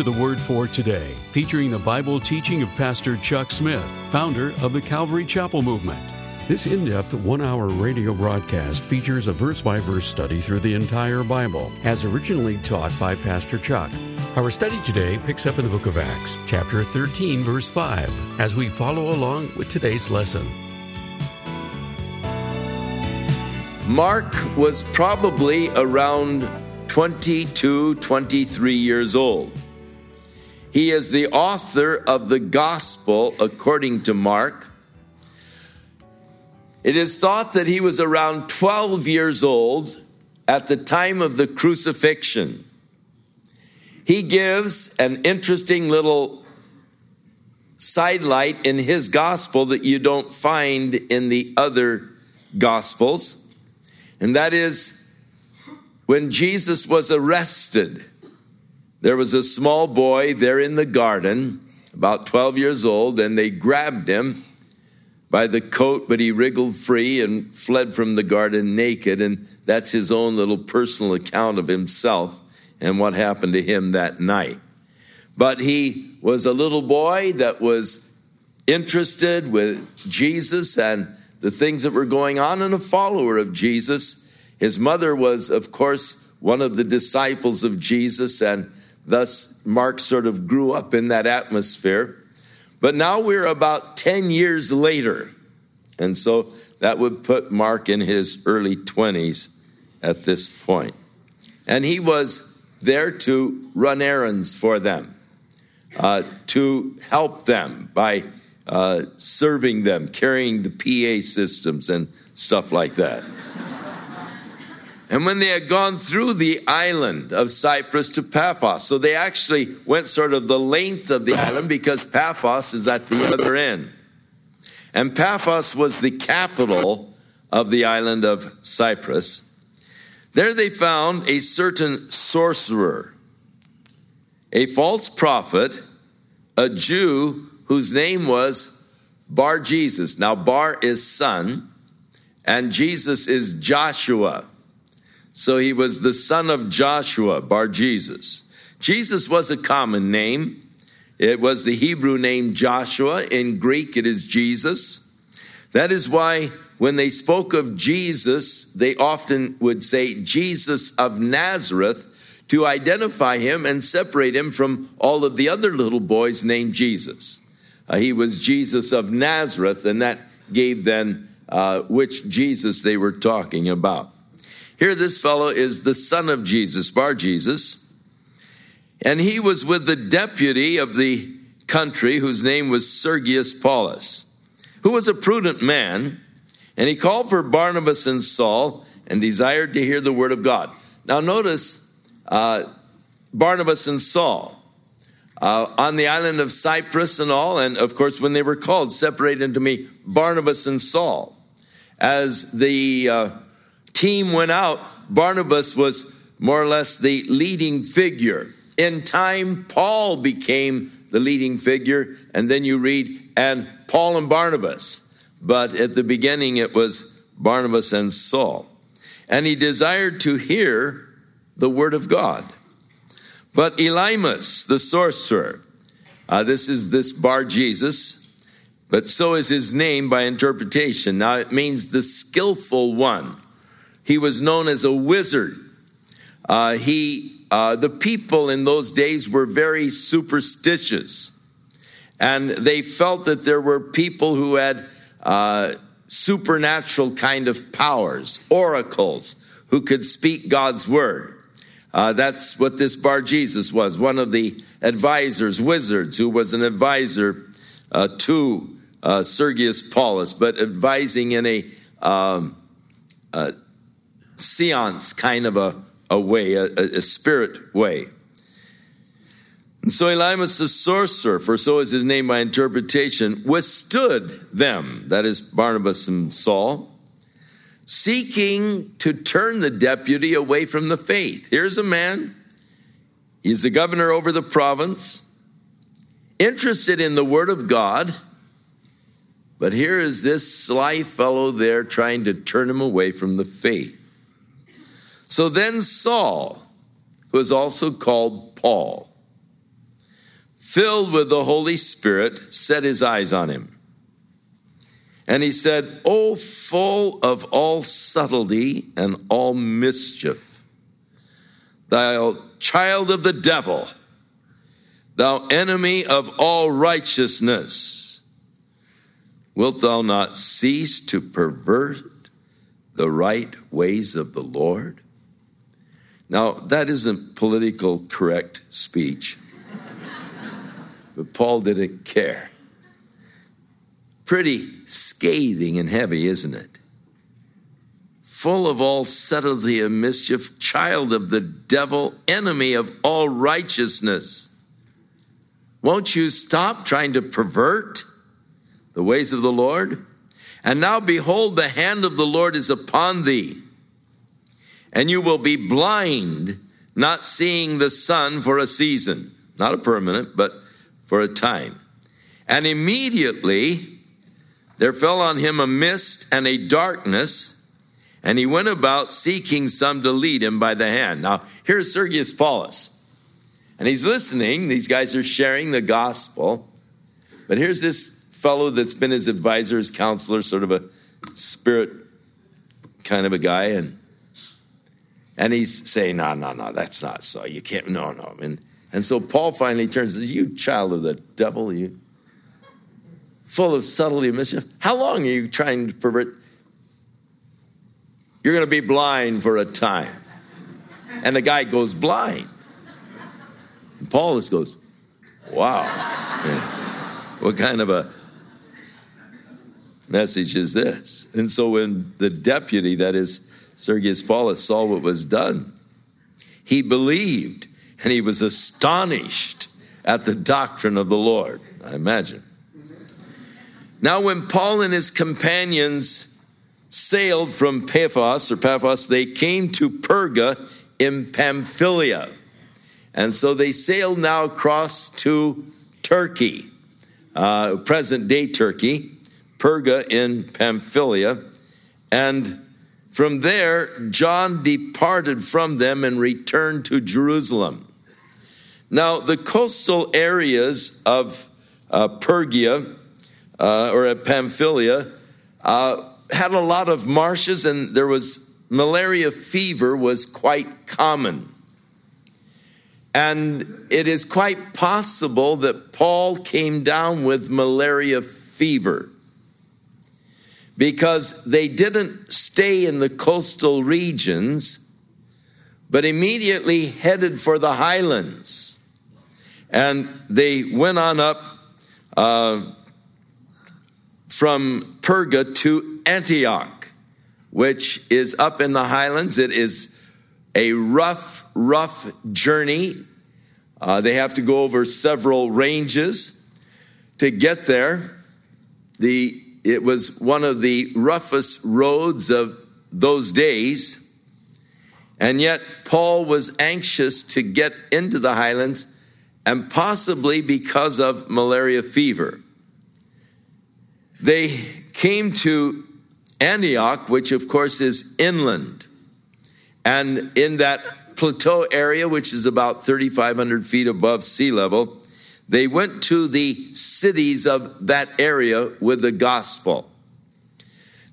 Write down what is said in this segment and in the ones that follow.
To the Word for Today, featuring the Bible teaching of Pastor Chuck Smith, founder of the Calvary Chapel Movement. This in depth one hour radio broadcast features a verse by verse study through the entire Bible, as originally taught by Pastor Chuck. Our study today picks up in the book of Acts, chapter 13, verse 5, as we follow along with today's lesson. Mark was probably around 22, 23 years old. He is the author of the Gospel according to Mark. It is thought that he was around 12 years old at the time of the crucifixion. He gives an interesting little sidelight in his gospel that you don't find in the other gospels, and that is when Jesus was arrested, there was a small boy there in the garden, about 12 years old, and they grabbed him by the coat, but he wriggled free and fled from the garden naked. And that's his own little personal account of himself and what happened to him that night. But he was a little boy that was interested with Jesus and the things that were going on, and a follower of Jesus. His mother was, of course, one of the disciples of Jesus, and thus Mark sort of grew up in that atmosphere. But now we're about 10 years later. And so that would put Mark in his early 20s at this point. And he was there to run errands for them, uh, to help them by uh, serving them, carrying the PA systems and stuff like that. And when they had gone through the island of Cyprus to Paphos, so they actually went sort of the length of the island because Paphos is at the other end. And Paphos was the capital of the island of Cyprus. There they found a certain sorcerer, a false prophet, a Jew whose name was Bar Jesus. Now, Bar is son, and Jesus is Joshua. So he was the son of Joshua, Bar Jesus. Jesus was a common name. It was the Hebrew name Joshua. In Greek, it is Jesus. That is why when they spoke of Jesus, they often would say Jesus of Nazareth to identify him and separate him from all of the other little boys named Jesus. Uh, he was Jesus of Nazareth, and that gave then uh, which Jesus they were talking about. Here, this fellow is the son of Jesus, Bar Jesus, and he was with the deputy of the country whose name was Sergius Paulus, who was a prudent man, and he called for Barnabas and Saul and desired to hear the word of God. Now, notice uh, Barnabas and Saul. Uh, on the island of Cyprus and all, and of course, when they were called, separated into me Barnabas and Saul. As the uh, team went out, Barnabas was more or less the leading figure. In time, Paul became the leading figure, and then you read, and Paul and Barnabas. But at the beginning, it was Barnabas and Saul. And he desired to hear the word of God. But Elymas, the sorcerer, uh, this is this Bar Jesus, but so is his name by interpretation. Now it means the skillful one. He was known as a wizard. Uh, he, uh, the people in those days were very superstitious, and they felt that there were people who had uh, supernatural kind of powers, oracles, who could speak God's word. Uh, that's what this Bar Jesus was, one of the advisors, wizards, who was an advisor uh, to uh, Sergius Paulus, but advising in a um, seance kind of a, a way, a, a spirit way. And so Elymas the sorcerer, for so is his name by interpretation, withstood them, that is Barnabas and Saul, seeking to turn the deputy away from the faith. Here's a man, he's the governor over the province, interested in the word of God, but here is this sly fellow there trying to turn him away from the faith. So then Saul, who is also called Paul, filled with the Holy Spirit, set his eyes on him. And he said, O full of all subtlety and all mischief, thou child of the devil, thou enemy of all righteousness, wilt thou not cease to pervert the right ways of the Lord? Now, that isn't political correct speech, but Paul didn't care. Pretty scathing and heavy, isn't it? Full of all subtlety and mischief, child of the devil, enemy of all righteousness. Won't you stop trying to pervert the ways of the Lord? And now behold, the hand of the Lord is upon thee and you will be blind, not seeing the sun for a season, not a permanent, but for a time. And immediately there fell on him a mist and a darkness, and he went about seeking some to lead him by the hand. Now, here's Sergius Paulus, and he's listening. These guys are sharing the gospel, but here's this fellow that's been his advisor, his counselor, sort of a spirit kind of a guy, and and he's saying, no, no, no, that's not so. You can't, no, no. And, and so Paul finally turns you, child of the devil, you full of subtlety and mischief. How long are you trying to pervert? You're going to be blind for a time. And the guy goes blind. And Paul just goes, wow. what kind of a message is this? And so when the deputy, that is, Sergius Paulus saw what was done. He believed and he was astonished at the doctrine of the Lord, I imagine. Now, when Paul and his companions sailed from Paphos or Paphos, they came to Perga in Pamphylia. And so they sailed now across to Turkey, uh, present day Turkey, Perga in Pamphylia. And from there, John departed from them and returned to Jerusalem. Now, the coastal areas of uh, Pergia uh, or at Pamphylia uh, had a lot of marshes, and there was malaria fever was quite common. And it is quite possible that Paul came down with malaria fever because they didn't stay in the coastal regions, but immediately headed for the highlands. And they went on up uh, from Perga to Antioch, which is up in the highlands. It is a rough, rough journey. Uh, they have to go over several ranges to get there. The it was one of the roughest roads of those days. And yet, Paul was anxious to get into the highlands, and possibly because of malaria fever. They came to Antioch, which of course is inland. And in that plateau area, which is about 3,500 feet above sea level, they went to the cities of that area with the gospel.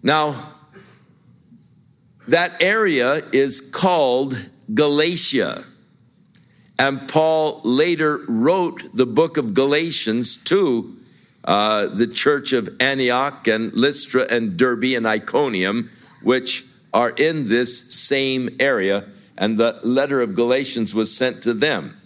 Now, that area is called Galatia. And Paul later wrote the book of Galatians to uh, the church of Antioch and Lystra and Derbe and Iconium, which are in this same area. And the letter of Galatians was sent to them.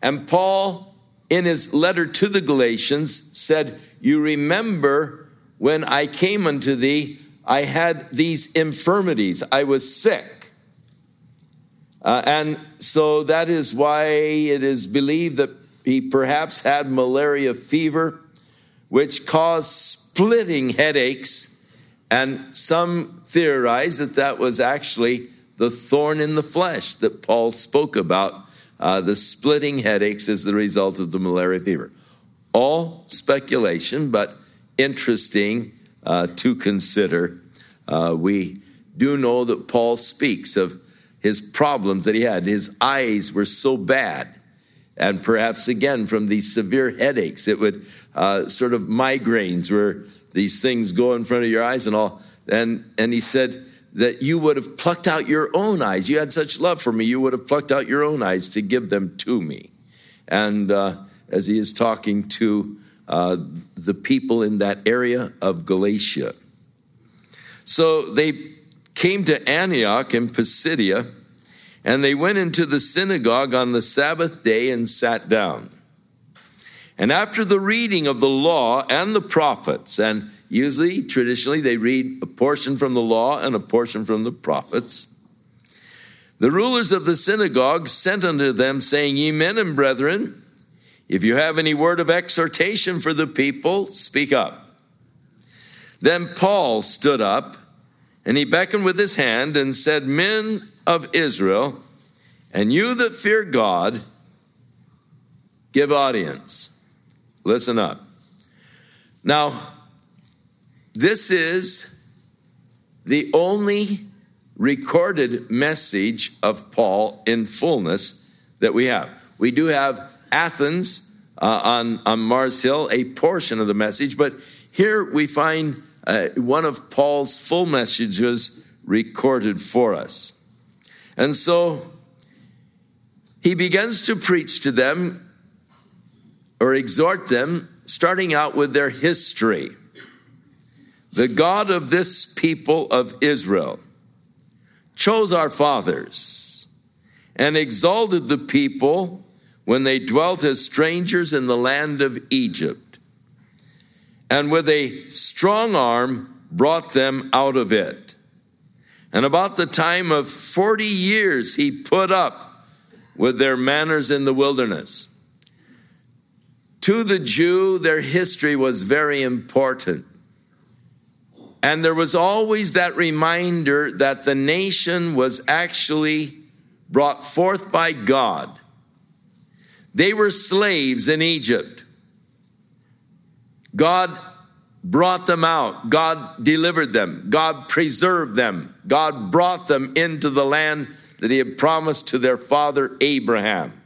And Paul in his letter to the Galatians said, You remember when I came unto thee, I had these infirmities, I was sick. Uh, and so that is why it is believed that he perhaps had malaria fever, which caused splitting headaches. And some theorize that that was actually the thorn in the flesh that Paul spoke about uh, the splitting headaches as the result of the malaria fever. All speculation, but interesting uh, to consider. Uh, we do know that Paul speaks of his problems that he had. His eyes were so bad, and perhaps again from these severe headaches. It would uh, sort of migraines where these things go in front of your eyes and all. And, and he said that you would have plucked out your own eyes. You had such love for me, you would have plucked out your own eyes to give them to me. And uh, as he is talking to uh, the people in that area of Galatia. So they came to Antioch in Pisidia, and they went into the synagogue on the Sabbath day and sat down. And after the reading of the law and the prophets, and usually, traditionally, they read a portion from the law and a portion from the prophets, the rulers of the synagogue sent unto them, saying, Ye men and brethren, if you have any word of exhortation for the people, speak up. Then Paul stood up, and he beckoned with his hand and said, Men of Israel, and you that fear God, give audience. Listen up. Now, this is the only recorded message of Paul in fullness that we have. We do have Athens uh, on, on Mars Hill, a portion of the message, but here we find uh, one of Paul's full messages recorded for us. And so he begins to preach to them or exhort them, starting out with their history. The God of this people of Israel chose our fathers and exalted the people when they dwelt as strangers in the land of Egypt, and with a strong arm brought them out of it. And about the time of 40 years, he put up with their manners in the wilderness. To the Jew, their history was very important. And there was always that reminder that the nation was actually brought forth by God. They were slaves in Egypt. God brought them out. God delivered them. God preserved them. God brought them into the land that He had promised to their father Abraham.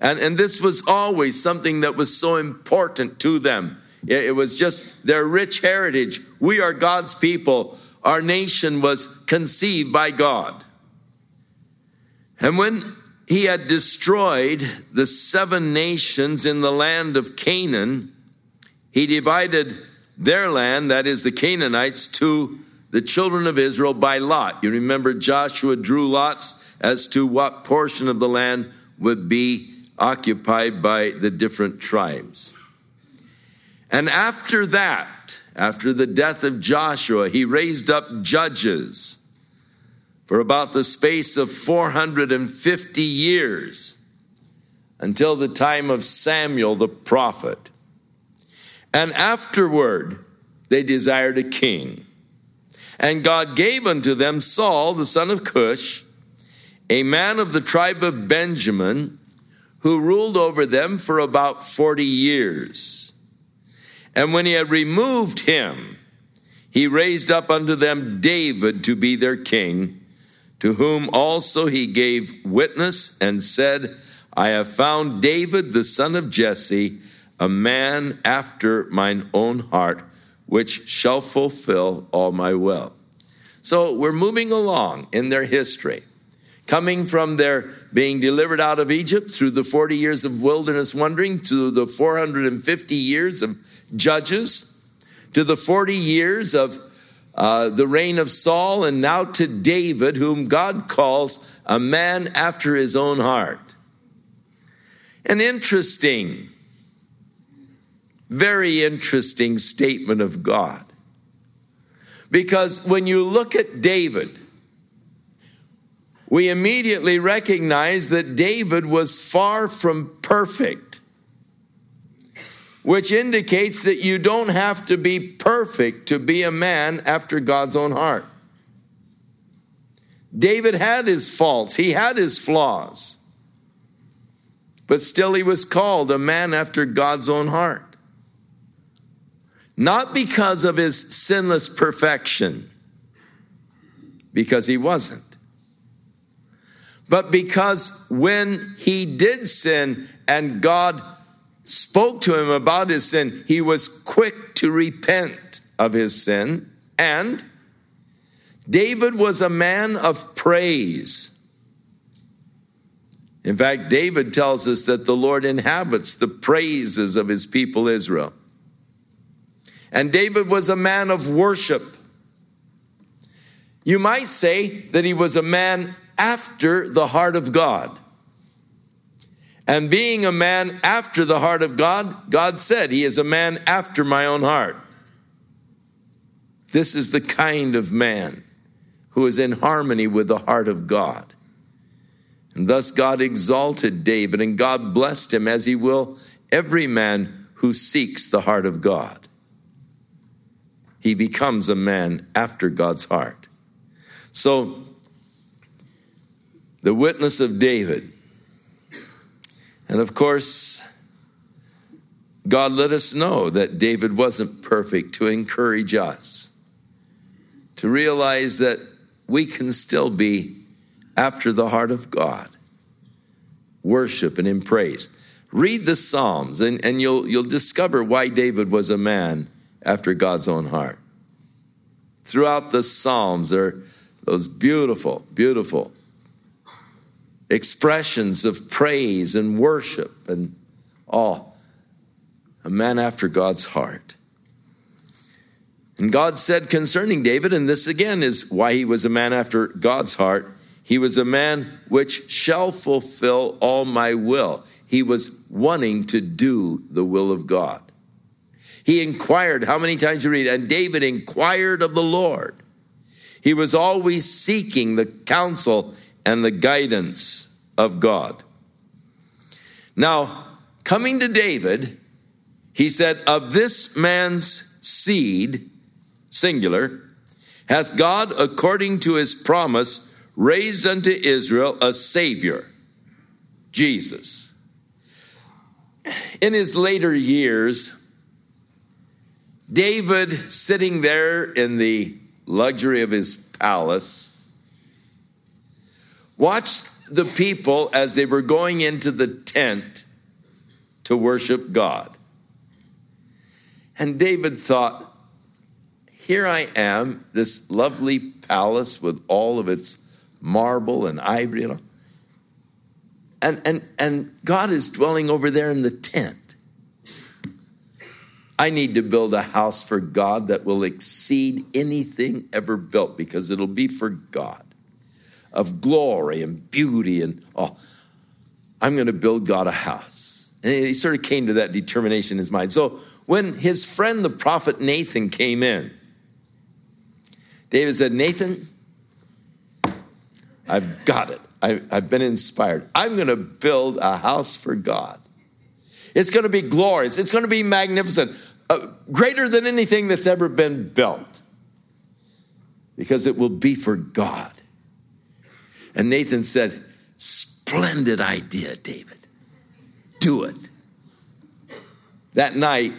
And, and this was always something that was so important to them. It, was just their rich heritage. We are God's people. Our nation was conceived by God. And when he had destroyed the seven nations in the land of Canaan, he divided their land, that is the Canaanites, to the children of Israel by lot. You remember Joshua drew lots as to what portion of the land would be occupied by the different tribes. And after that, after the death of Joshua, he raised up judges for about the space of 450 years until the time of Samuel the prophet. And afterward, they desired a king. And God gave unto them Saul, the son of Cush, a man of the tribe of Benjamin, who ruled over them for about 40 years. And when he had removed him, he raised up unto them David to be their king, to whom also he gave witness and said, I have found David the son of Jesse, a man after mine own heart, which shall fulfill all my will. So we're moving along in their history coming from their being delivered out of Egypt through the 40 years of wilderness wandering to the 450 years of judges to the 40 years of uh, the reign of Saul and now to David, whom God calls a man after his own heart. An interesting, very interesting statement of God. Because when you look at David, we immediately recognize that David was far from perfect, which indicates that you don't have to be perfect to be a man after God's own heart. David had his faults, he had his flaws, but still he was called a man after God's own heart. Not because of his sinless perfection, because he wasn't but because when he did sin and God spoke to him about his sin, he was quick to repent of his sin. And David was a man of praise. In fact, David tells us that the Lord inhabits the praises of his people Israel. And David was a man of worship. You might say that he was a man after the heart of God. And being a man after the heart of God, God said, He is a man after my own heart. This is the kind of man who is in harmony with the heart of God. And thus God exalted David, and God blessed him as he will every man who seeks the heart of God. He becomes a man after God's heart. So, the witness of David. And of course, God let us know that David wasn't perfect to encourage us, to realize that we can still be after the heart of God, worship and in praise. Read the Psalms, and, and you'll, you'll discover why David was a man after God's own heart. Throughout the Psalms, are those beautiful, beautiful expressions of praise and worship and all. A man after God's heart. And God said concerning David, and this again is why he was a man after God's heart, he was a man which shall fulfill all my will. He was wanting to do the will of God. He inquired, how many times you read, and David inquired of the Lord. He was always seeking the counsel and the guidance of God. Now, coming to David, he said, Of this man's seed, singular, hath God, according to his promise, raised unto Israel a Savior, Jesus. In his later years, David, sitting there in the luxury of his palace, watched the people as they were going into the tent to worship God. And David thought, here I am, this lovely palace with all of its marble and ivory, you know. And, and, and God is dwelling over there in the tent. I need to build a house for God that will exceed anything ever built because it'll be for God of glory and beauty and oh, I'm going to build God a house. And he sort of came to that determination in his mind. So when his friend, the prophet Nathan, came in, David said, Nathan, I've got it. I, have been inspired. I'm going to build a house for God. It's going to be glorious. It's going to be magnificent, uh, greater than anything that's ever been built, because it will be for God. And Nathan said, Splendid idea, David. Do it. That night,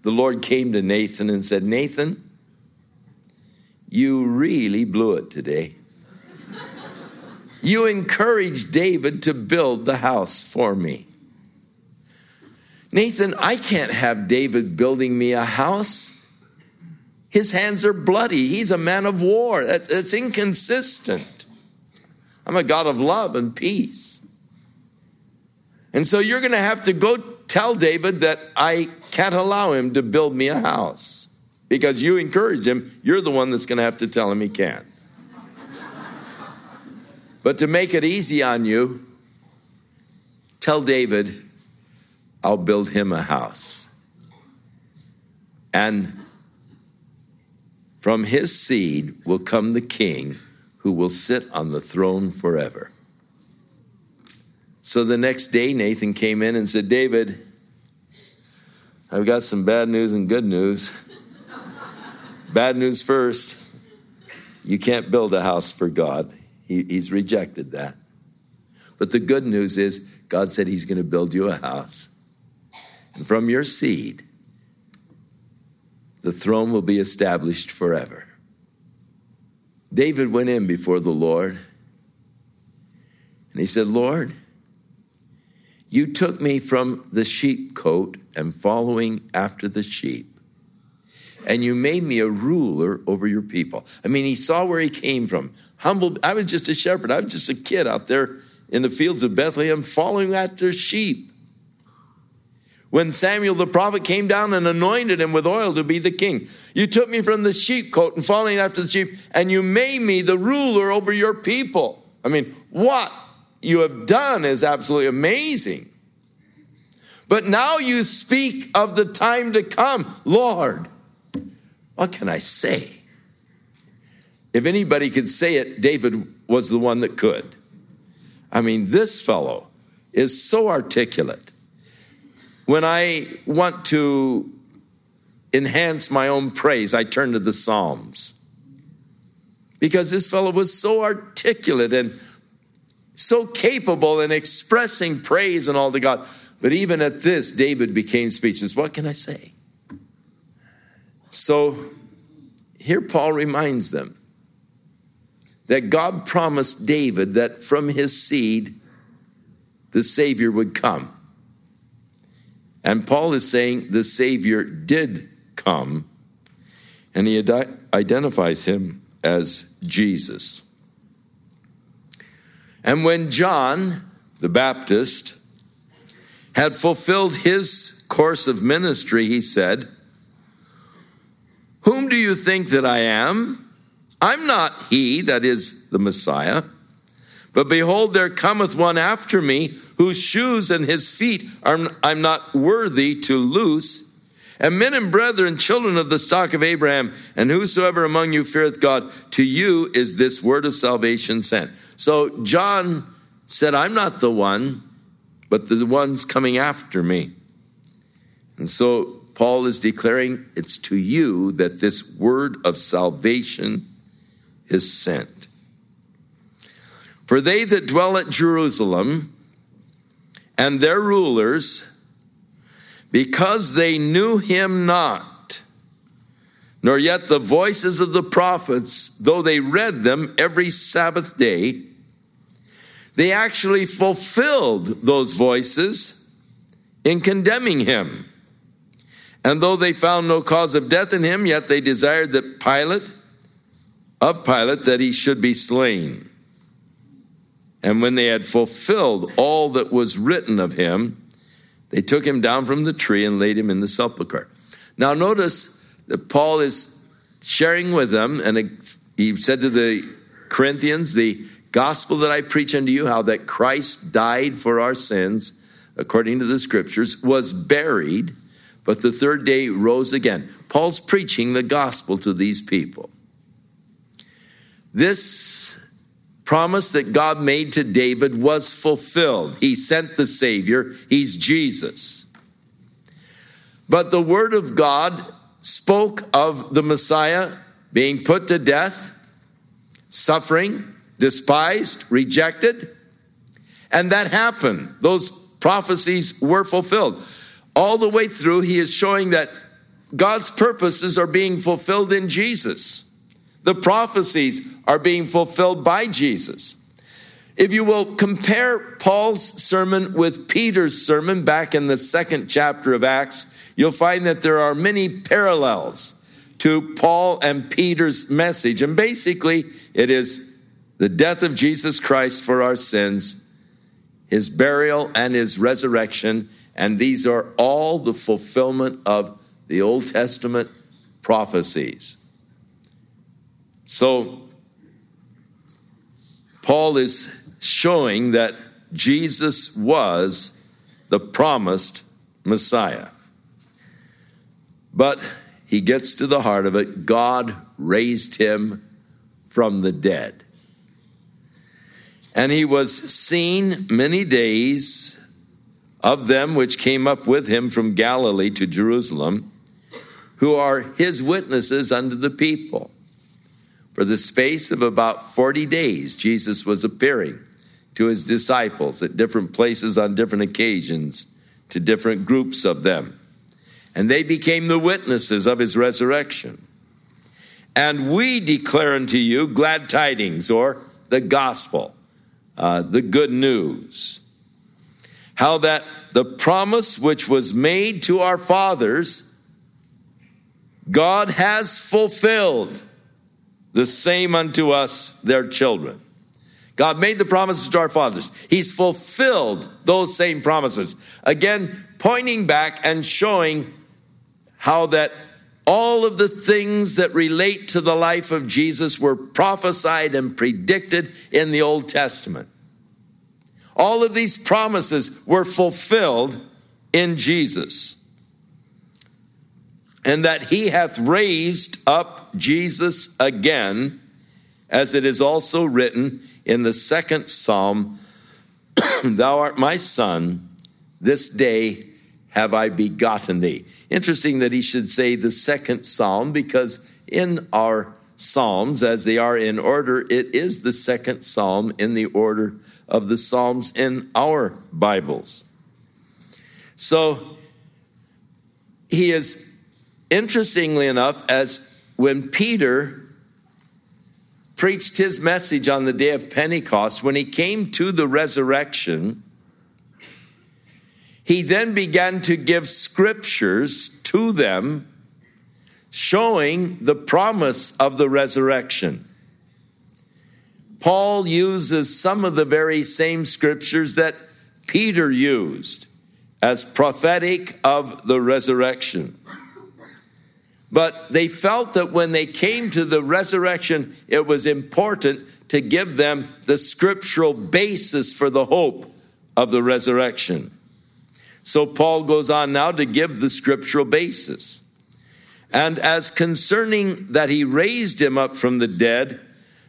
the Lord came to Nathan and said, Nathan, you really blew it today. You encouraged David to build the house for me. Nathan, I can't have David building me a house. His hands are bloody. He's a man of war. That's, that's inconsistent. I'm a God of love and peace. And so you're going to have to go tell David that I can't allow him to build me a house because you encouraged him. You're the one that's going to have to tell him he can't. but to make it easy on you, tell David, I'll build him a house. And from his seed will come the king who will sit on the throne forever. So the next day, Nathan came in and said, David, I've got some bad news and good news. bad news first you can't build a house for God, he, He's rejected that. But the good news is, God said He's going to build you a house. And from your seed, the throne will be established forever. David went in before the Lord And he said, Lord, you took me from the sheepcote and following after the sheep and you made me a ruler over your people. I mean, he saw where he came from. Humble, I was just a shepherd. I was just a kid out there in the fields of Bethlehem following after sheep. When Samuel the prophet came down and anointed him with oil to be the king, you took me from the sheepcote and following after the sheep, and you made me the ruler over your people. I mean, what you have done is absolutely amazing. But now you speak of the time to come. Lord, what can I say? If anybody could say it, David was the one that could. I mean, this fellow is so articulate. When I want to enhance my own praise, I turn to the Psalms. Because this fellow was so articulate and so capable in expressing praise and all to God. But even at this, David became speechless. What can I say? So here Paul reminds them that God promised David that from his seed the Savior would come. And Paul is saying the Savior did come, and he identifies him as Jesus. And when John the Baptist had fulfilled his course of ministry, he said, whom do you think that I am? I'm not he, that is the Messiah. But behold, there cometh one after me, whose shoes and his feet are, I'm not worthy to loose. And men and brethren, children of the stock of Abraham, and whosoever among you feareth God, to you is this word of salvation sent. So John said, I'm not the one, but the one's coming after me. And so Paul is declaring it's to you that this word of salvation is sent. For they that dwell at Jerusalem and their rulers, because they knew him not, nor yet the voices of the prophets, though they read them every Sabbath day, they actually fulfilled those voices in condemning him. And though they found no cause of death in him, yet they desired that Pilate, of Pilate, that he should be slain. And when they had fulfilled all that was written of him, they took him down from the tree and laid him in the sepulchre. Now, notice that Paul is sharing with them, and he said to the Corinthians, The gospel that I preach unto you, how that Christ died for our sins, according to the scriptures, was buried but the third day rose again. Paul's preaching the gospel to these people. This promise that God made to David was fulfilled. He sent the Savior, he's Jesus. But the Word of God spoke of the Messiah being put to death, suffering, despised, rejected, and that happened. Those prophecies were fulfilled all the way through, he is showing that God's purposes are being fulfilled in Jesus. The prophecies are being fulfilled by Jesus. If you will compare Paul's sermon with Peter's sermon back in the second chapter of Acts, you'll find that there are many parallels to Paul and Peter's message. And basically, it is the death of Jesus Christ for our sins, his burial and his resurrection, and these are all the fulfillment of the Old Testament prophecies. So, Paul is showing that Jesus was the promised Messiah. But he gets to the heart of it God raised him from the dead. And he was seen many days of them which came up with him from Galilee to Jerusalem, who are his witnesses unto the people. For the space of about 40 days, Jesus was appearing to his disciples at different places on different occasions to different groups of them. And they became the witnesses of his resurrection. And we declare unto you glad tidings or the gospel uh, the good news. How that the promise which was made to our fathers, God has fulfilled the same unto us, their children. God made the promises to our fathers. He's fulfilled those same promises. Again, pointing back and showing how that all of the things that relate to the life of Jesus were prophesied and predicted in the Old Testament. All of these promises were fulfilled in Jesus. And that he hath raised up Jesus again, as it is also written in the second psalm Thou art my son, this day have I begotten thee. Interesting that he should say the second psalm because in our psalms, as they are in order, it is the second psalm in the order of the psalms in our Bibles. So he is, interestingly enough, as when Peter preached his message on the day of Pentecost, when he came to the resurrection, he then began to give scriptures to them showing the promise of the resurrection. Paul uses some of the very same scriptures that Peter used as prophetic of the resurrection. But they felt that when they came to the resurrection, it was important to give them the scriptural basis for the hope of the resurrection. So Paul goes on now to give the scriptural basis. And as concerning that he raised him up from the dead,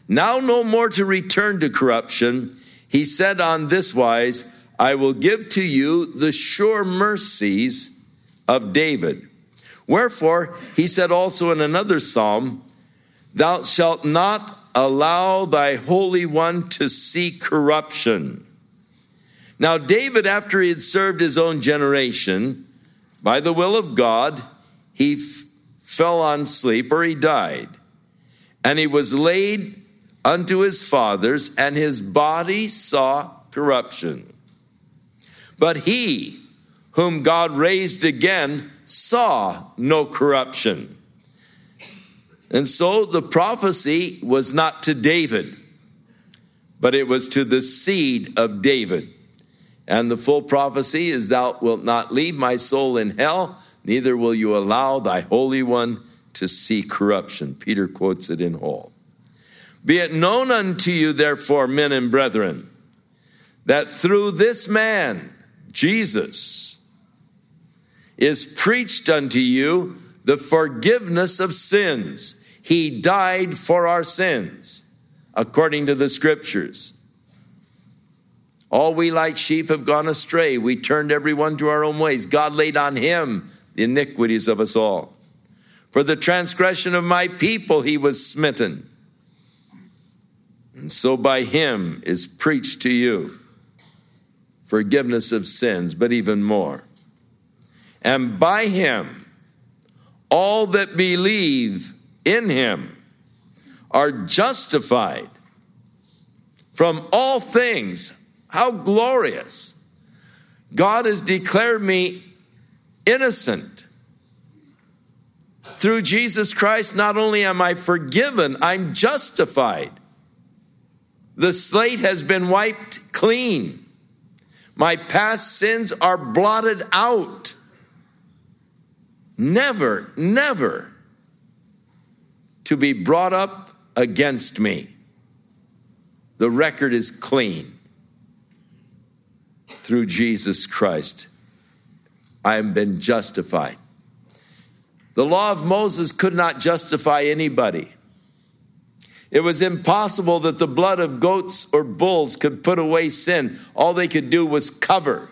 now no more to return to corruption, he said on this wise, I will give to you the sure mercies of David. Wherefore, he said also in another psalm, Thou shalt not allow thy Holy One to see corruption. Now, David, after he had served his own generation, by the will of God, he f- fell on sleep or he died. And he was laid unto his fathers, and his body saw corruption. But he, whom God raised again, saw no corruption. And so the prophecy was not to David, but it was to the seed of David. And the full prophecy is, Thou wilt not leave my soul in hell, neither will you allow thy Holy One to see corruption. Peter quotes it in whole. Be it known unto you, therefore, men and brethren, that through this man, Jesus is preached unto you the forgiveness of sins. He died for our sins, according to the scriptures. All we like sheep have gone astray. We turned everyone to our own ways. God laid on him the iniquities of us all. For the transgression of my people he was smitten. And so by him is preached to you forgiveness of sins, but even more. And by him, all that believe in him are justified from all things. How glorious! God has declared me innocent. Through Jesus Christ, not only am I forgiven, I'm justified. The slate has been wiped clean. My past sins are blotted out. Never, never to be brought up against me. The record is clean through Jesus Christ. I have been justified. The law of Moses could not justify anybody. It was impossible that the blood of goats or bulls could put away sin. All they could do was cover.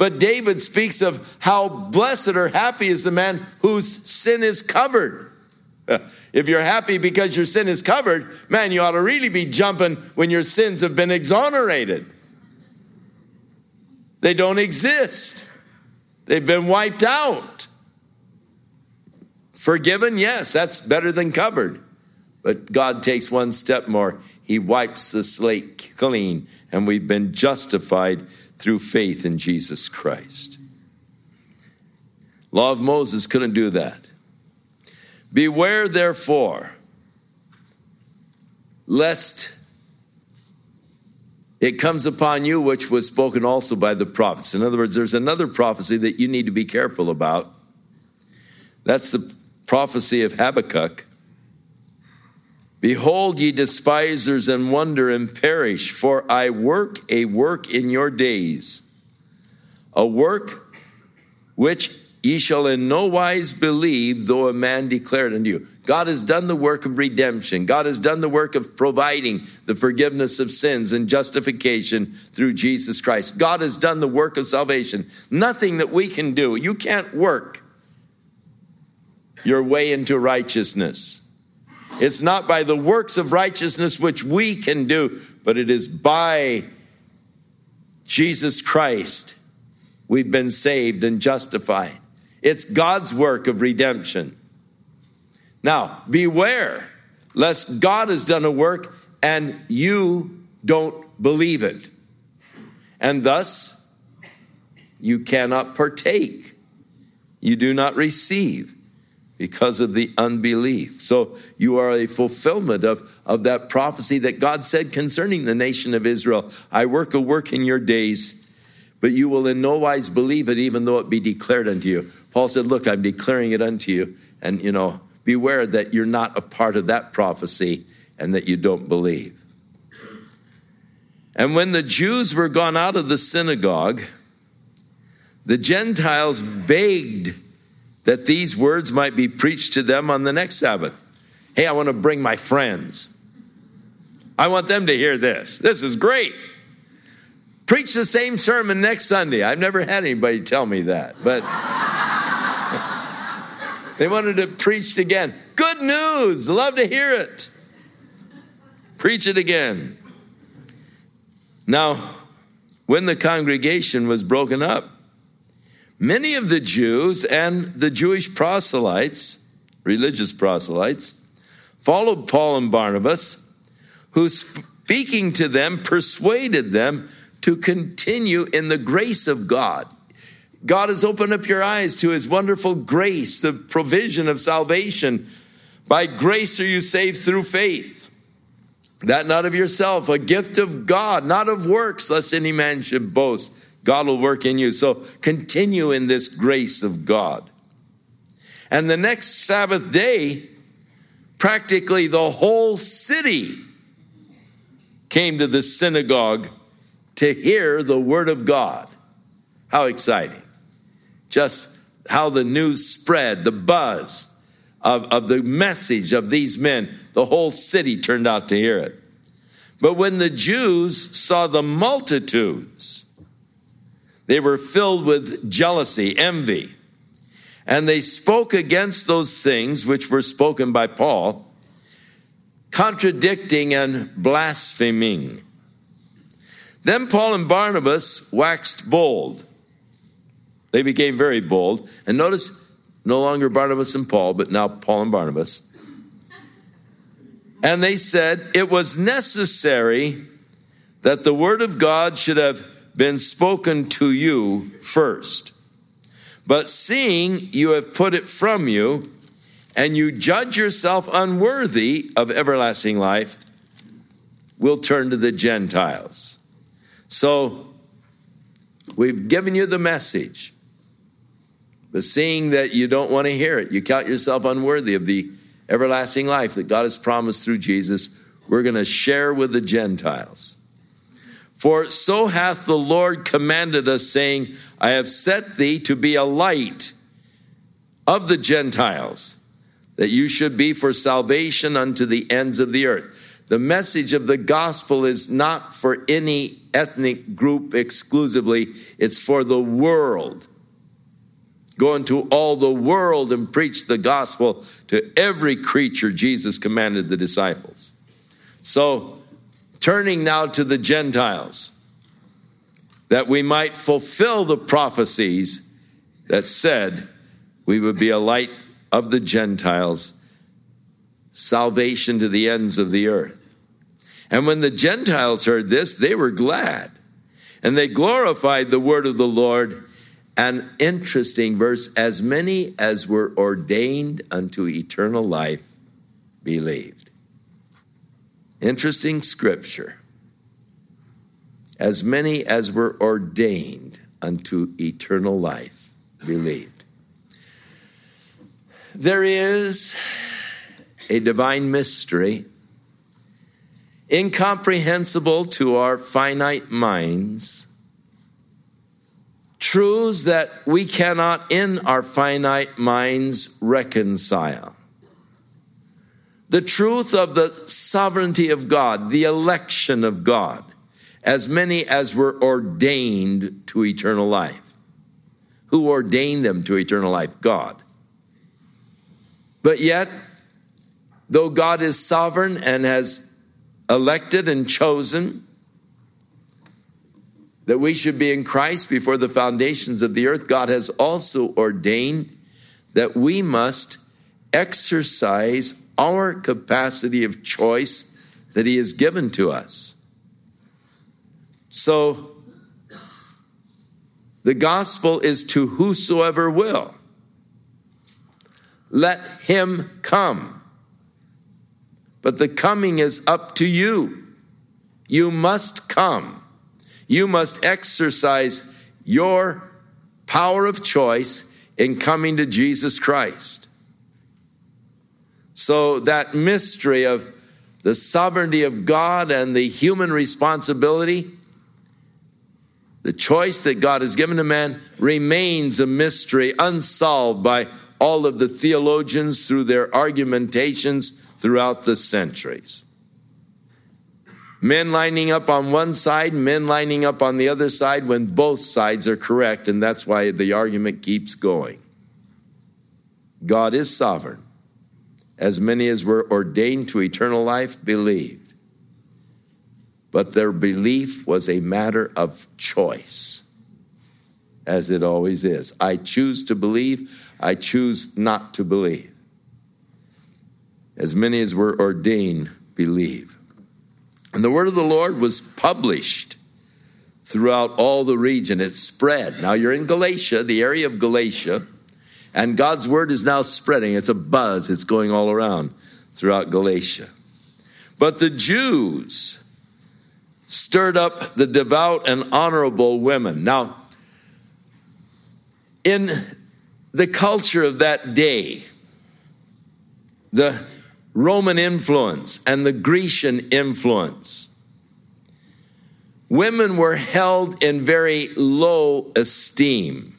But David speaks of how blessed or happy is the man whose sin is covered. If you're happy because your sin is covered, man, you ought to really be jumping when your sins have been exonerated. They don't exist, they've been wiped out. Forgiven, yes, that's better than covered. But God takes one step more. He wipes the slate clean, and we've been justified through faith in Jesus Christ. Law of Moses couldn't do that. Beware, therefore, lest it comes upon you, which was spoken also by the prophets. In other words, there's another prophecy that you need to be careful about. That's the prophecy of Habakkuk. Behold, ye despisers, and wonder and perish, for I work a work in your days, a work which Ye shall in no wise believe, though a man declare it unto you. God has done the work of redemption. God has done the work of providing the forgiveness of sins and justification through Jesus Christ. God has done the work of salvation. Nothing that we can do. You can't work your way into righteousness. It's not by the works of righteousness which we can do, but it is by Jesus Christ we've been saved and justified. It's God's work of redemption. Now, beware lest God has done a work and you don't believe it. And thus, you cannot partake. You do not receive because of the unbelief. So you are a fulfillment of, of that prophecy that God said concerning the nation of Israel I work a work in your days but you will in no wise believe it, even though it be declared unto you. Paul said, Look, I'm declaring it unto you. And, you know, beware that you're not a part of that prophecy and that you don't believe. And when the Jews were gone out of the synagogue, the Gentiles begged that these words might be preached to them on the next Sabbath. Hey, I want to bring my friends. I want them to hear this. This is great. Preach the same sermon next Sunday. I've never had anybody tell me that, but they wanted it again. Good news. Love to hear it. Preach it again. Now, when the congregation was broken up, many of the Jews and the Jewish proselytes, religious proselytes, followed Paul and Barnabas, who speaking to them persuaded them to continue in the grace of God. God has opened up your eyes to his wonderful grace, the provision of salvation. By grace are you saved through faith. That not of yourself, a gift of God, not of works, lest any man should boast. God will work in you. So continue in this grace of God. And the next Sabbath day, practically the whole city came to the synagogue to hear the word of God. How exciting. Just how the news spread, the buzz of, of the message of these men. The whole city turned out to hear it. But when the Jews saw the multitudes, they were filled with jealousy, envy, and they spoke against those things which were spoken by Paul, contradicting and blaspheming. Then Paul and Barnabas waxed bold. They became very bold. And notice, no longer Barnabas and Paul, but now Paul and Barnabas. And they said, It was necessary that the word of God should have been spoken to you first. But seeing you have put it from you, and you judge yourself unworthy of everlasting life, we'll turn to the Gentiles. So we've given you the message, but seeing that you don't want to hear it, you count yourself unworthy of the everlasting life that God has promised through Jesus, we're going to share with the Gentiles. For so hath the Lord commanded us, saying, I have set thee to be a light of the Gentiles, that you should be for salvation unto the ends of the earth. The message of the gospel is not for any ethnic group exclusively, it's for the world. Go into all the world and preach the gospel to every creature, Jesus commanded the disciples. So, turning now to the Gentiles, that we might fulfill the prophecies that said we would be a light of the Gentiles salvation to the ends of the earth. And when the Gentiles heard this, they were glad. And they glorified the word of the Lord. An interesting verse as many as were ordained unto eternal life believed. Interesting scripture. As many as were ordained unto eternal life believed. There is a divine mystery incomprehensible to our finite minds, truths that we cannot in our finite minds reconcile. The truth of the sovereignty of God, the election of God, as many as were ordained to eternal life. Who ordained them to eternal life? God. But yet, though God is sovereign and has elected and chosen that we should be in Christ before the foundations of the earth, God has also ordained that we must exercise our capacity of choice that He has given to us. So, the gospel is to whosoever will. Let him come. But the coming is up to you. You must come. You must exercise your power of choice in coming to Jesus Christ. So, that mystery of the sovereignty of God and the human responsibility, the choice that God has given to man, remains a mystery unsolved by all of the theologians through their argumentations throughout the centuries. Men lining up on one side, men lining up on the other side when both sides are correct, and that's why the argument keeps going. God is sovereign. As many as were ordained to eternal life believed. But their belief was a matter of choice, as it always is. I choose to believe, I choose not to believe as many as were ordained believe. And the word of the Lord was published throughout all the region. It spread. Now you're in Galatia, the area of Galatia, and God's word is now spreading. It's a buzz, it's going all around throughout Galatia. But the Jews stirred up the devout and honorable women. Now, in the culture of that day, the Roman influence and the Grecian influence. Women were held in very low esteem.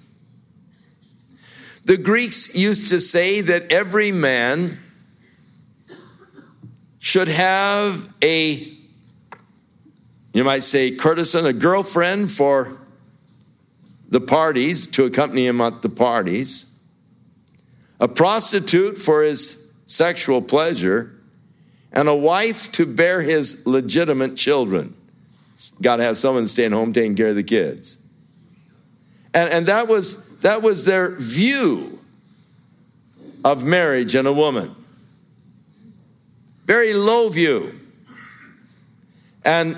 The Greeks used to say that every man should have a, you might say, courtesan, a girlfriend for the parties to accompany him at the parties, a prostitute for his sexual pleasure, and a wife to bear his legitimate children. Got to have someone staying home taking care of the kids. And, and that, was, that was their view of marriage and a woman. Very low view. And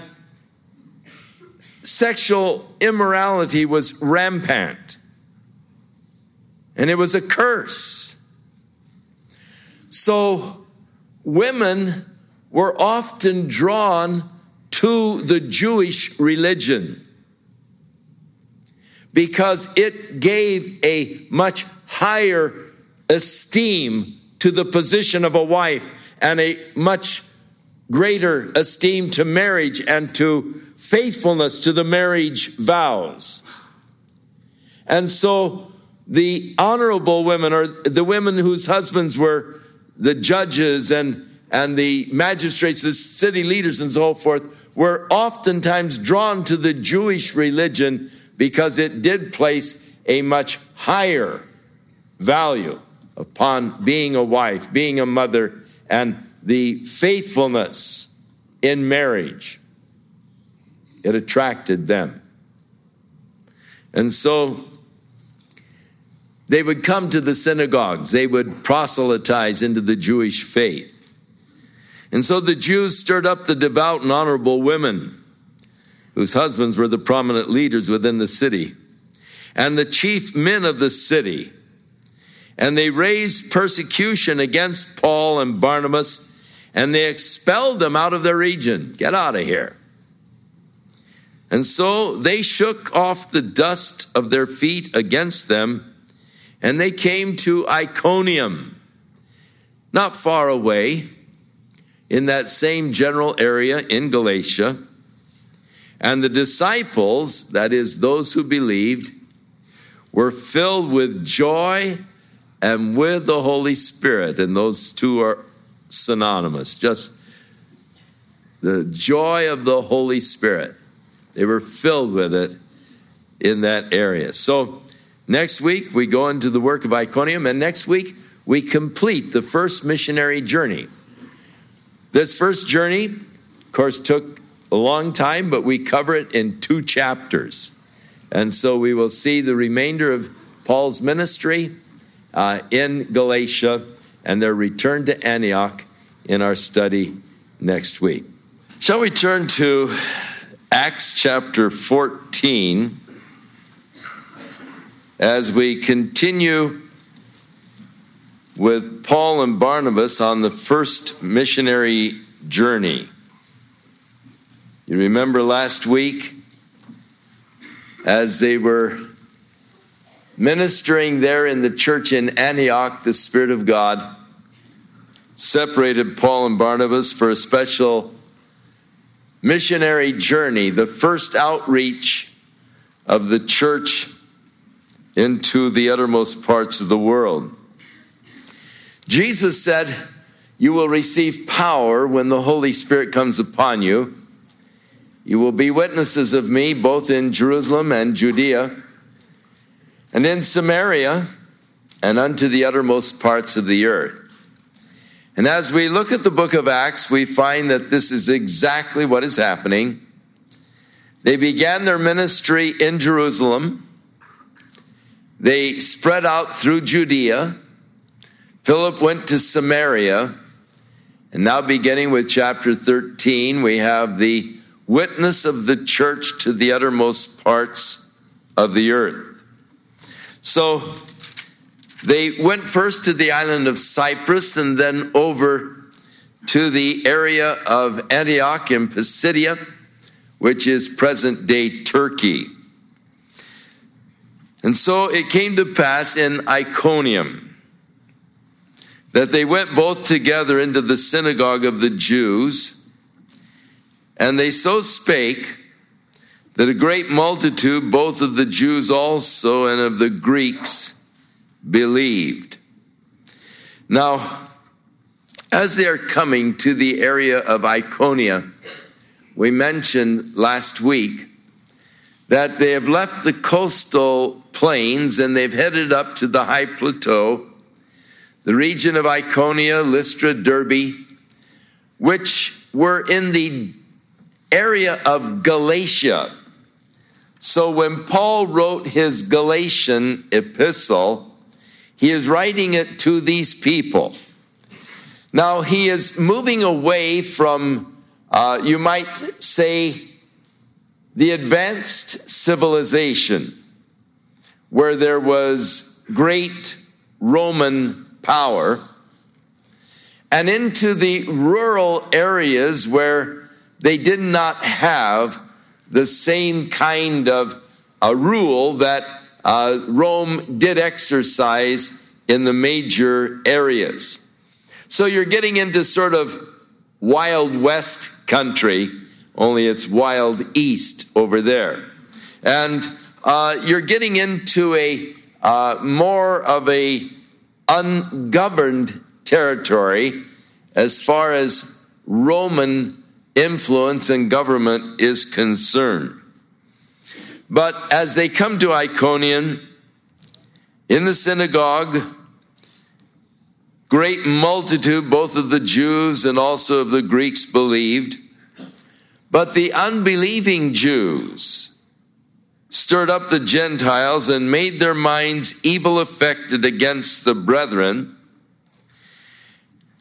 sexual immorality was rampant. And it was a curse. So women were often drawn to the Jewish religion because it gave a much higher esteem to the position of a wife and a much greater esteem to marriage and to faithfulness to the marriage vows. And so the honorable women, or the women whose husbands were the judges and, and the magistrates, the city leaders, and so forth, were oftentimes drawn to the Jewish religion because it did place a much higher value upon being a wife, being a mother, and the faithfulness in marriage. It attracted them. And so they would come to the synagogues, they would proselytize into the Jewish faith. And so the Jews stirred up the devout and honorable women, whose husbands were the prominent leaders within the city, and the chief men of the city. And they raised persecution against Paul and Barnabas, and they expelled them out of their region. Get out of here. And so they shook off the dust of their feet against them, and they came to Iconium, not far away in that same general area in Galatia. And the disciples, that is, those who believed, were filled with joy and with the Holy Spirit. And those two are synonymous. Just the joy of the Holy Spirit. They were filled with it in that area. So next week we go into the work of Iconium, and next week we complete the first missionary journey. This first journey, of course, took a long time, but we cover it in two chapters. And so we will see the remainder of Paul's ministry uh, in Galatia and their return to Antioch in our study next week. Shall we turn to Acts chapter 14 as we continue with Paul and Barnabas on the first missionary journey. You remember last week as they were ministering there in the church in Antioch, the Spirit of God separated Paul and Barnabas for a special missionary journey, the first outreach of the church into the uttermost parts of the world. Jesus said, You will receive power when the Holy Spirit comes upon you. You will be witnesses of me both in Jerusalem and Judea and in Samaria and unto the uttermost parts of the earth. And as we look at the book of Acts, we find that this is exactly what is happening. They began their ministry in Jerusalem. They spread out through Judea Philip went to Samaria, and now beginning with chapter 13, we have the witness of the church to the uttermost parts of the earth. So they went first to the island of Cyprus and then over to the area of Antioch in Pisidia, which is present day Turkey. And so it came to pass in Iconium that they went both together into the synagogue of the Jews, and they so spake that a great multitude, both of the Jews also and of the Greeks, believed. Now, as they are coming to the area of Iconia, we mentioned last week that they have left the coastal plains and they've headed up to the high plateau the region of Iconia, Lystra, Derbe, which were in the area of Galatia. So when Paul wrote his Galatian epistle, he is writing it to these people. Now he is moving away from, uh, you might say, the advanced civilization where there was great Roman power and into the rural areas where they did not have the same kind of a rule that uh, Rome did exercise in the major areas. So you're getting into sort of Wild West country, only it's Wild East over there. And uh, you're getting into a uh, more of a ungoverned territory as far as Roman influence and government is concerned. But as they come to Iconium, in the synagogue, great multitude, both of the Jews and also of the Greeks, believed. But the unbelieving Jews, stirred up the Gentiles and made their minds evil affected against the brethren.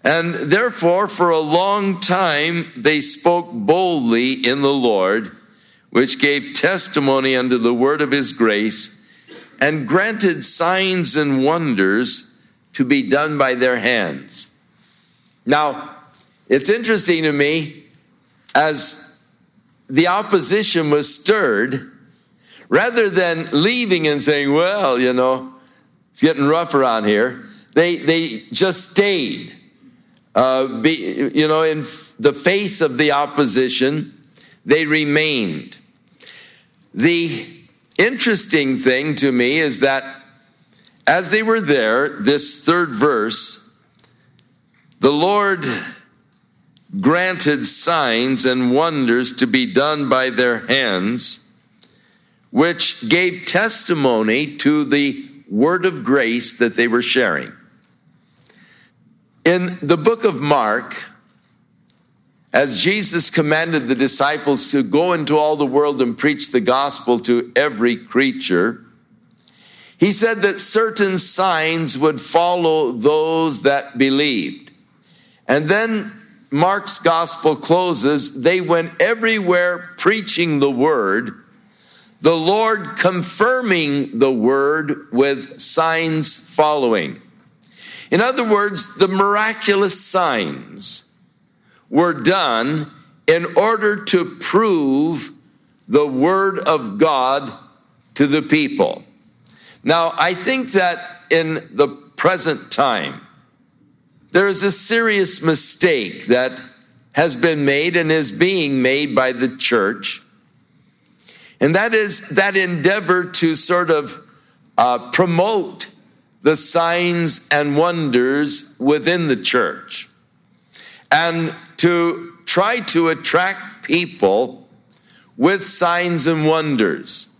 And therefore, for a long time, they spoke boldly in the Lord, which gave testimony unto the word of his grace, and granted signs and wonders to be done by their hands. Now, it's interesting to me as the opposition was stirred, rather than leaving and saying, well, you know, it's getting rough around here, they, they just stayed. Uh, be, you know, in the face of the opposition, they remained. The interesting thing to me is that as they were there, this third verse, the Lord granted signs and wonders to be done by their hands, which gave testimony to the word of grace that they were sharing. In the book of Mark, as Jesus commanded the disciples to go into all the world and preach the gospel to every creature, he said that certain signs would follow those that believed. And then Mark's gospel closes, they went everywhere preaching the word, the Lord confirming the word with signs following. In other words, the miraculous signs were done in order to prove the word of God to the people. Now, I think that in the present time, there is a serious mistake that has been made and is being made by the church. And that is that endeavor to sort of uh, promote the signs and wonders within the church and to try to attract people with signs and wonders.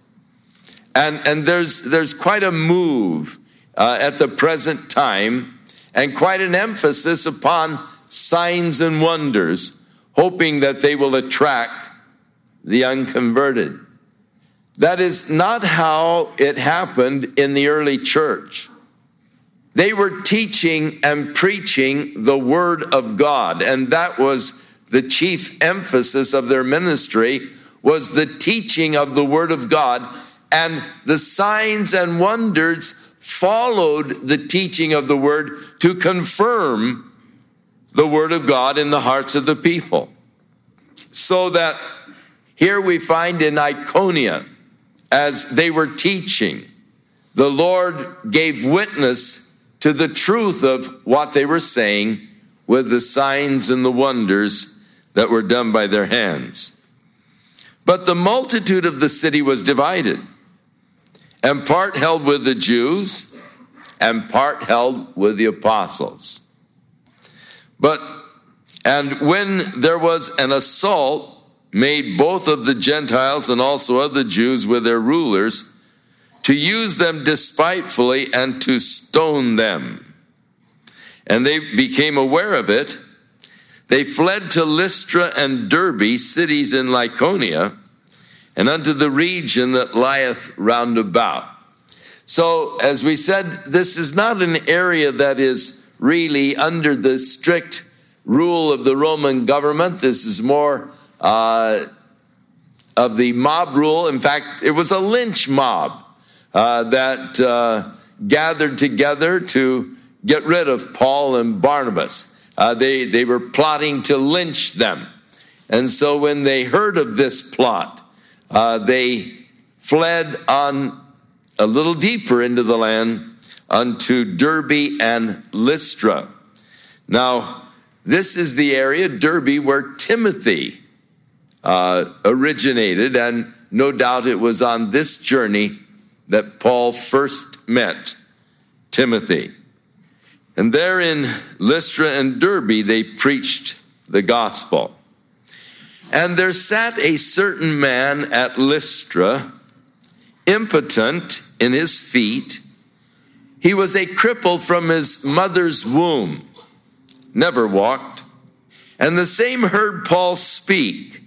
And, and there's, there's quite a move uh, at the present time and quite an emphasis upon signs and wonders, hoping that they will attract the unconverted. That is not how it happened in the early church. They were teaching and preaching the word of God, and that was the chief emphasis of their ministry was the teaching of the word of God, and the signs and wonders followed the teaching of the word to confirm the word of God in the hearts of the people. So that here we find in Iconium, as they were teaching, the Lord gave witness to the truth of what they were saying with the signs and the wonders that were done by their hands. But the multitude of the city was divided, and part held with the Jews, and part held with the apostles. But, and when there was an assault made both of the Gentiles and also of the Jews with their rulers, to use them despitefully and to stone them. And they became aware of it. They fled to Lystra and Derbe, cities in Lycaonia, and unto the region that lieth round about. So, as we said, this is not an area that is really under the strict rule of the Roman government. This is more uh, of the mob rule. In fact, it was a lynch mob uh, that uh, gathered together to get rid of Paul and Barnabas. Uh, they, they were plotting to lynch them. And so when they heard of this plot, uh, they fled on a little deeper into the land unto Derbe and Lystra. Now, this is the area, Derbe, where Timothy uh, originated, and no doubt it was on this journey that Paul first met Timothy. And there in Lystra and Derbe, they preached the gospel. And there sat a certain man at Lystra, impotent in his feet. He was a cripple from his mother's womb, never walked. And the same heard Paul speak.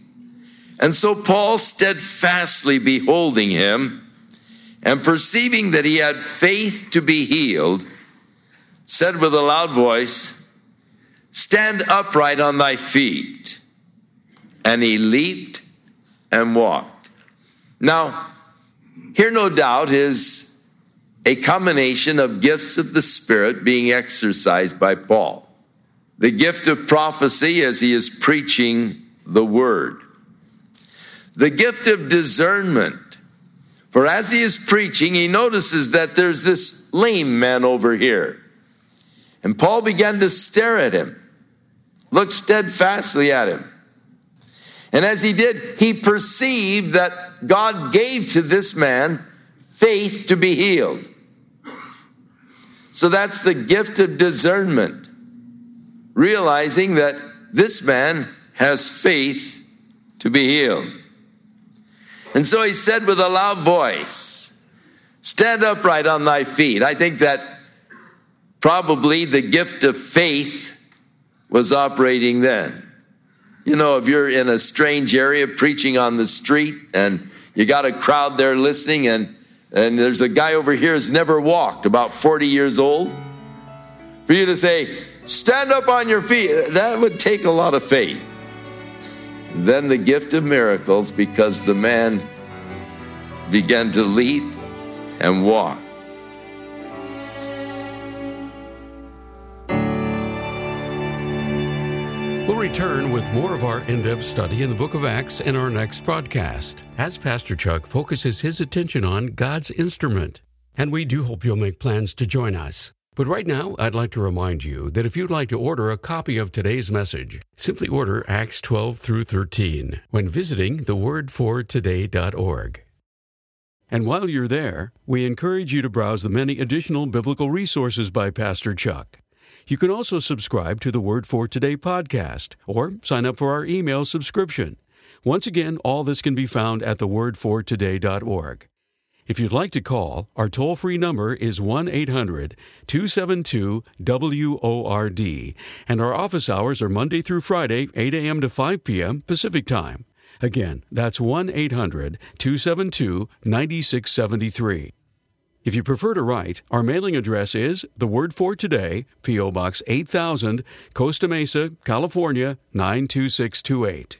And so Paul, steadfastly beholding him, and perceiving that he had faith to be healed, said with a loud voice, Stand upright on thy feet. And he leaped and walked. Now, here no doubt is a combination of gifts of the Spirit being exercised by Paul. The gift of prophecy as he is preaching the word. The gift of discernment. For as he is preaching, he notices that there's this lame man over here. And Paul began to stare at him, look steadfastly at him. And as he did, he perceived that God gave to this man faith to be healed. So that's the gift of discernment, realizing that this man has faith to be healed. And so he said with a loud voice, Stand upright on thy feet. I think that probably the gift of faith was operating then. You know, if you're in a strange area preaching on the street and you got a crowd there listening and and there's a guy over here who's never walked, about 40 years old, for you to say, stand up on your feet, that would take a lot of faith. Then the gift of miracles because the man began to leap and walk. We'll return with more of our in depth study in the book of Acts in our next broadcast as Pastor Chuck focuses his attention on God's instrument. And we do hope you'll make plans to join us. But right now, I'd like to remind you that if you'd like to order a copy of today's message, simply order Acts 12 through 13 when visiting thewordfortoday.org. And while you're there, we encourage you to browse the many additional biblical resources by Pastor Chuck. You can also subscribe to the Word for Today podcast or sign up for our email subscription. Once again, all this can be found at thewordfortoday.org. If you'd like to call, our toll free number is 1 800 272 WORD, and our office hours are Monday through Friday, 8 a.m. to 5 p.m. Pacific Time. Again, that's 1 800 272 9673. If you prefer to write, our mailing address is The Word for Today, P.O. Box 8000, Costa Mesa, California 92628.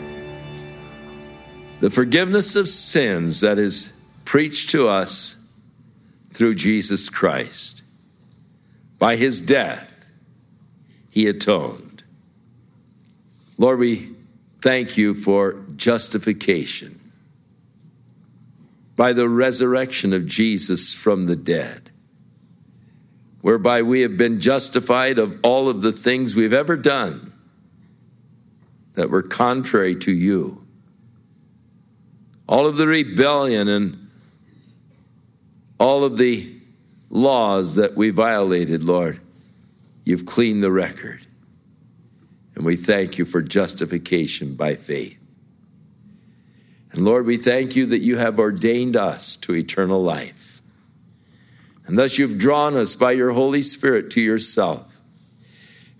the forgiveness of sins that is preached to us through Jesus Christ. By his death, he atoned. Lord, we thank you for justification by the resurrection of Jesus from the dead, whereby we have been justified of all of the things we've ever done that were contrary to you. All of the rebellion and all of the laws that we violated, Lord, you've cleaned the record. And we thank you for justification by faith. And Lord, we thank you that you have ordained us to eternal life. And thus you've drawn us by your Holy Spirit to yourself.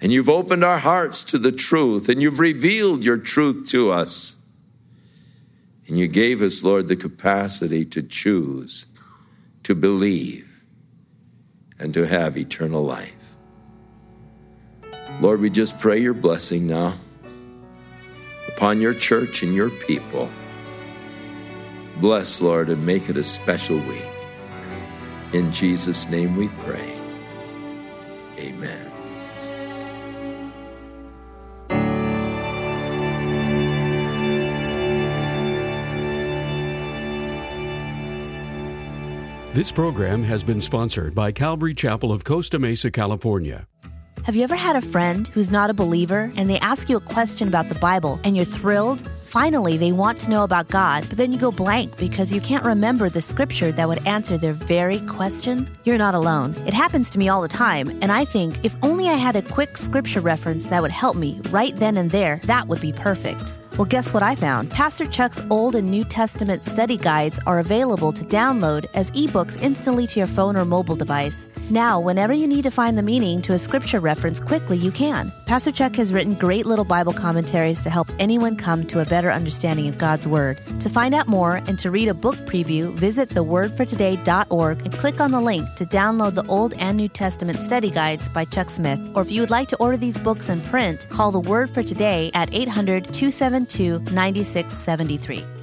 And you've opened our hearts to the truth, and you've revealed your truth to us. And you gave us, Lord, the capacity to choose, to believe, and to have eternal life. Lord, we just pray your blessing now upon your church and your people. Bless, Lord, and make it a special week. In Jesus' name we pray. Amen. This program has been sponsored by Calvary Chapel of Costa Mesa, California. Have you ever had a friend who's not a believer and they ask you a question about the Bible and you're thrilled? Finally, they want to know about God, but then you go blank because you can't remember the scripture that would answer their very question? You're not alone. It happens to me all the time, and I think if only I had a quick scripture reference that would help me right then and there, that would be perfect. Well, guess what I found? Pastor Chuck's Old and New Testament study guides are available to download as ebooks instantly to your phone or mobile device. Now, whenever you need to find the meaning to a scripture reference quickly, you can. Pastor Chuck has written great little Bible commentaries to help anyone come to a better understanding of God's Word. To find out more and to read a book preview, visit thewordfortoday.org and click on the link to download the Old and New Testament study guides by Chuck Smith. Or if you would like to order these books in print, call the Word for Today at 800 272 9673.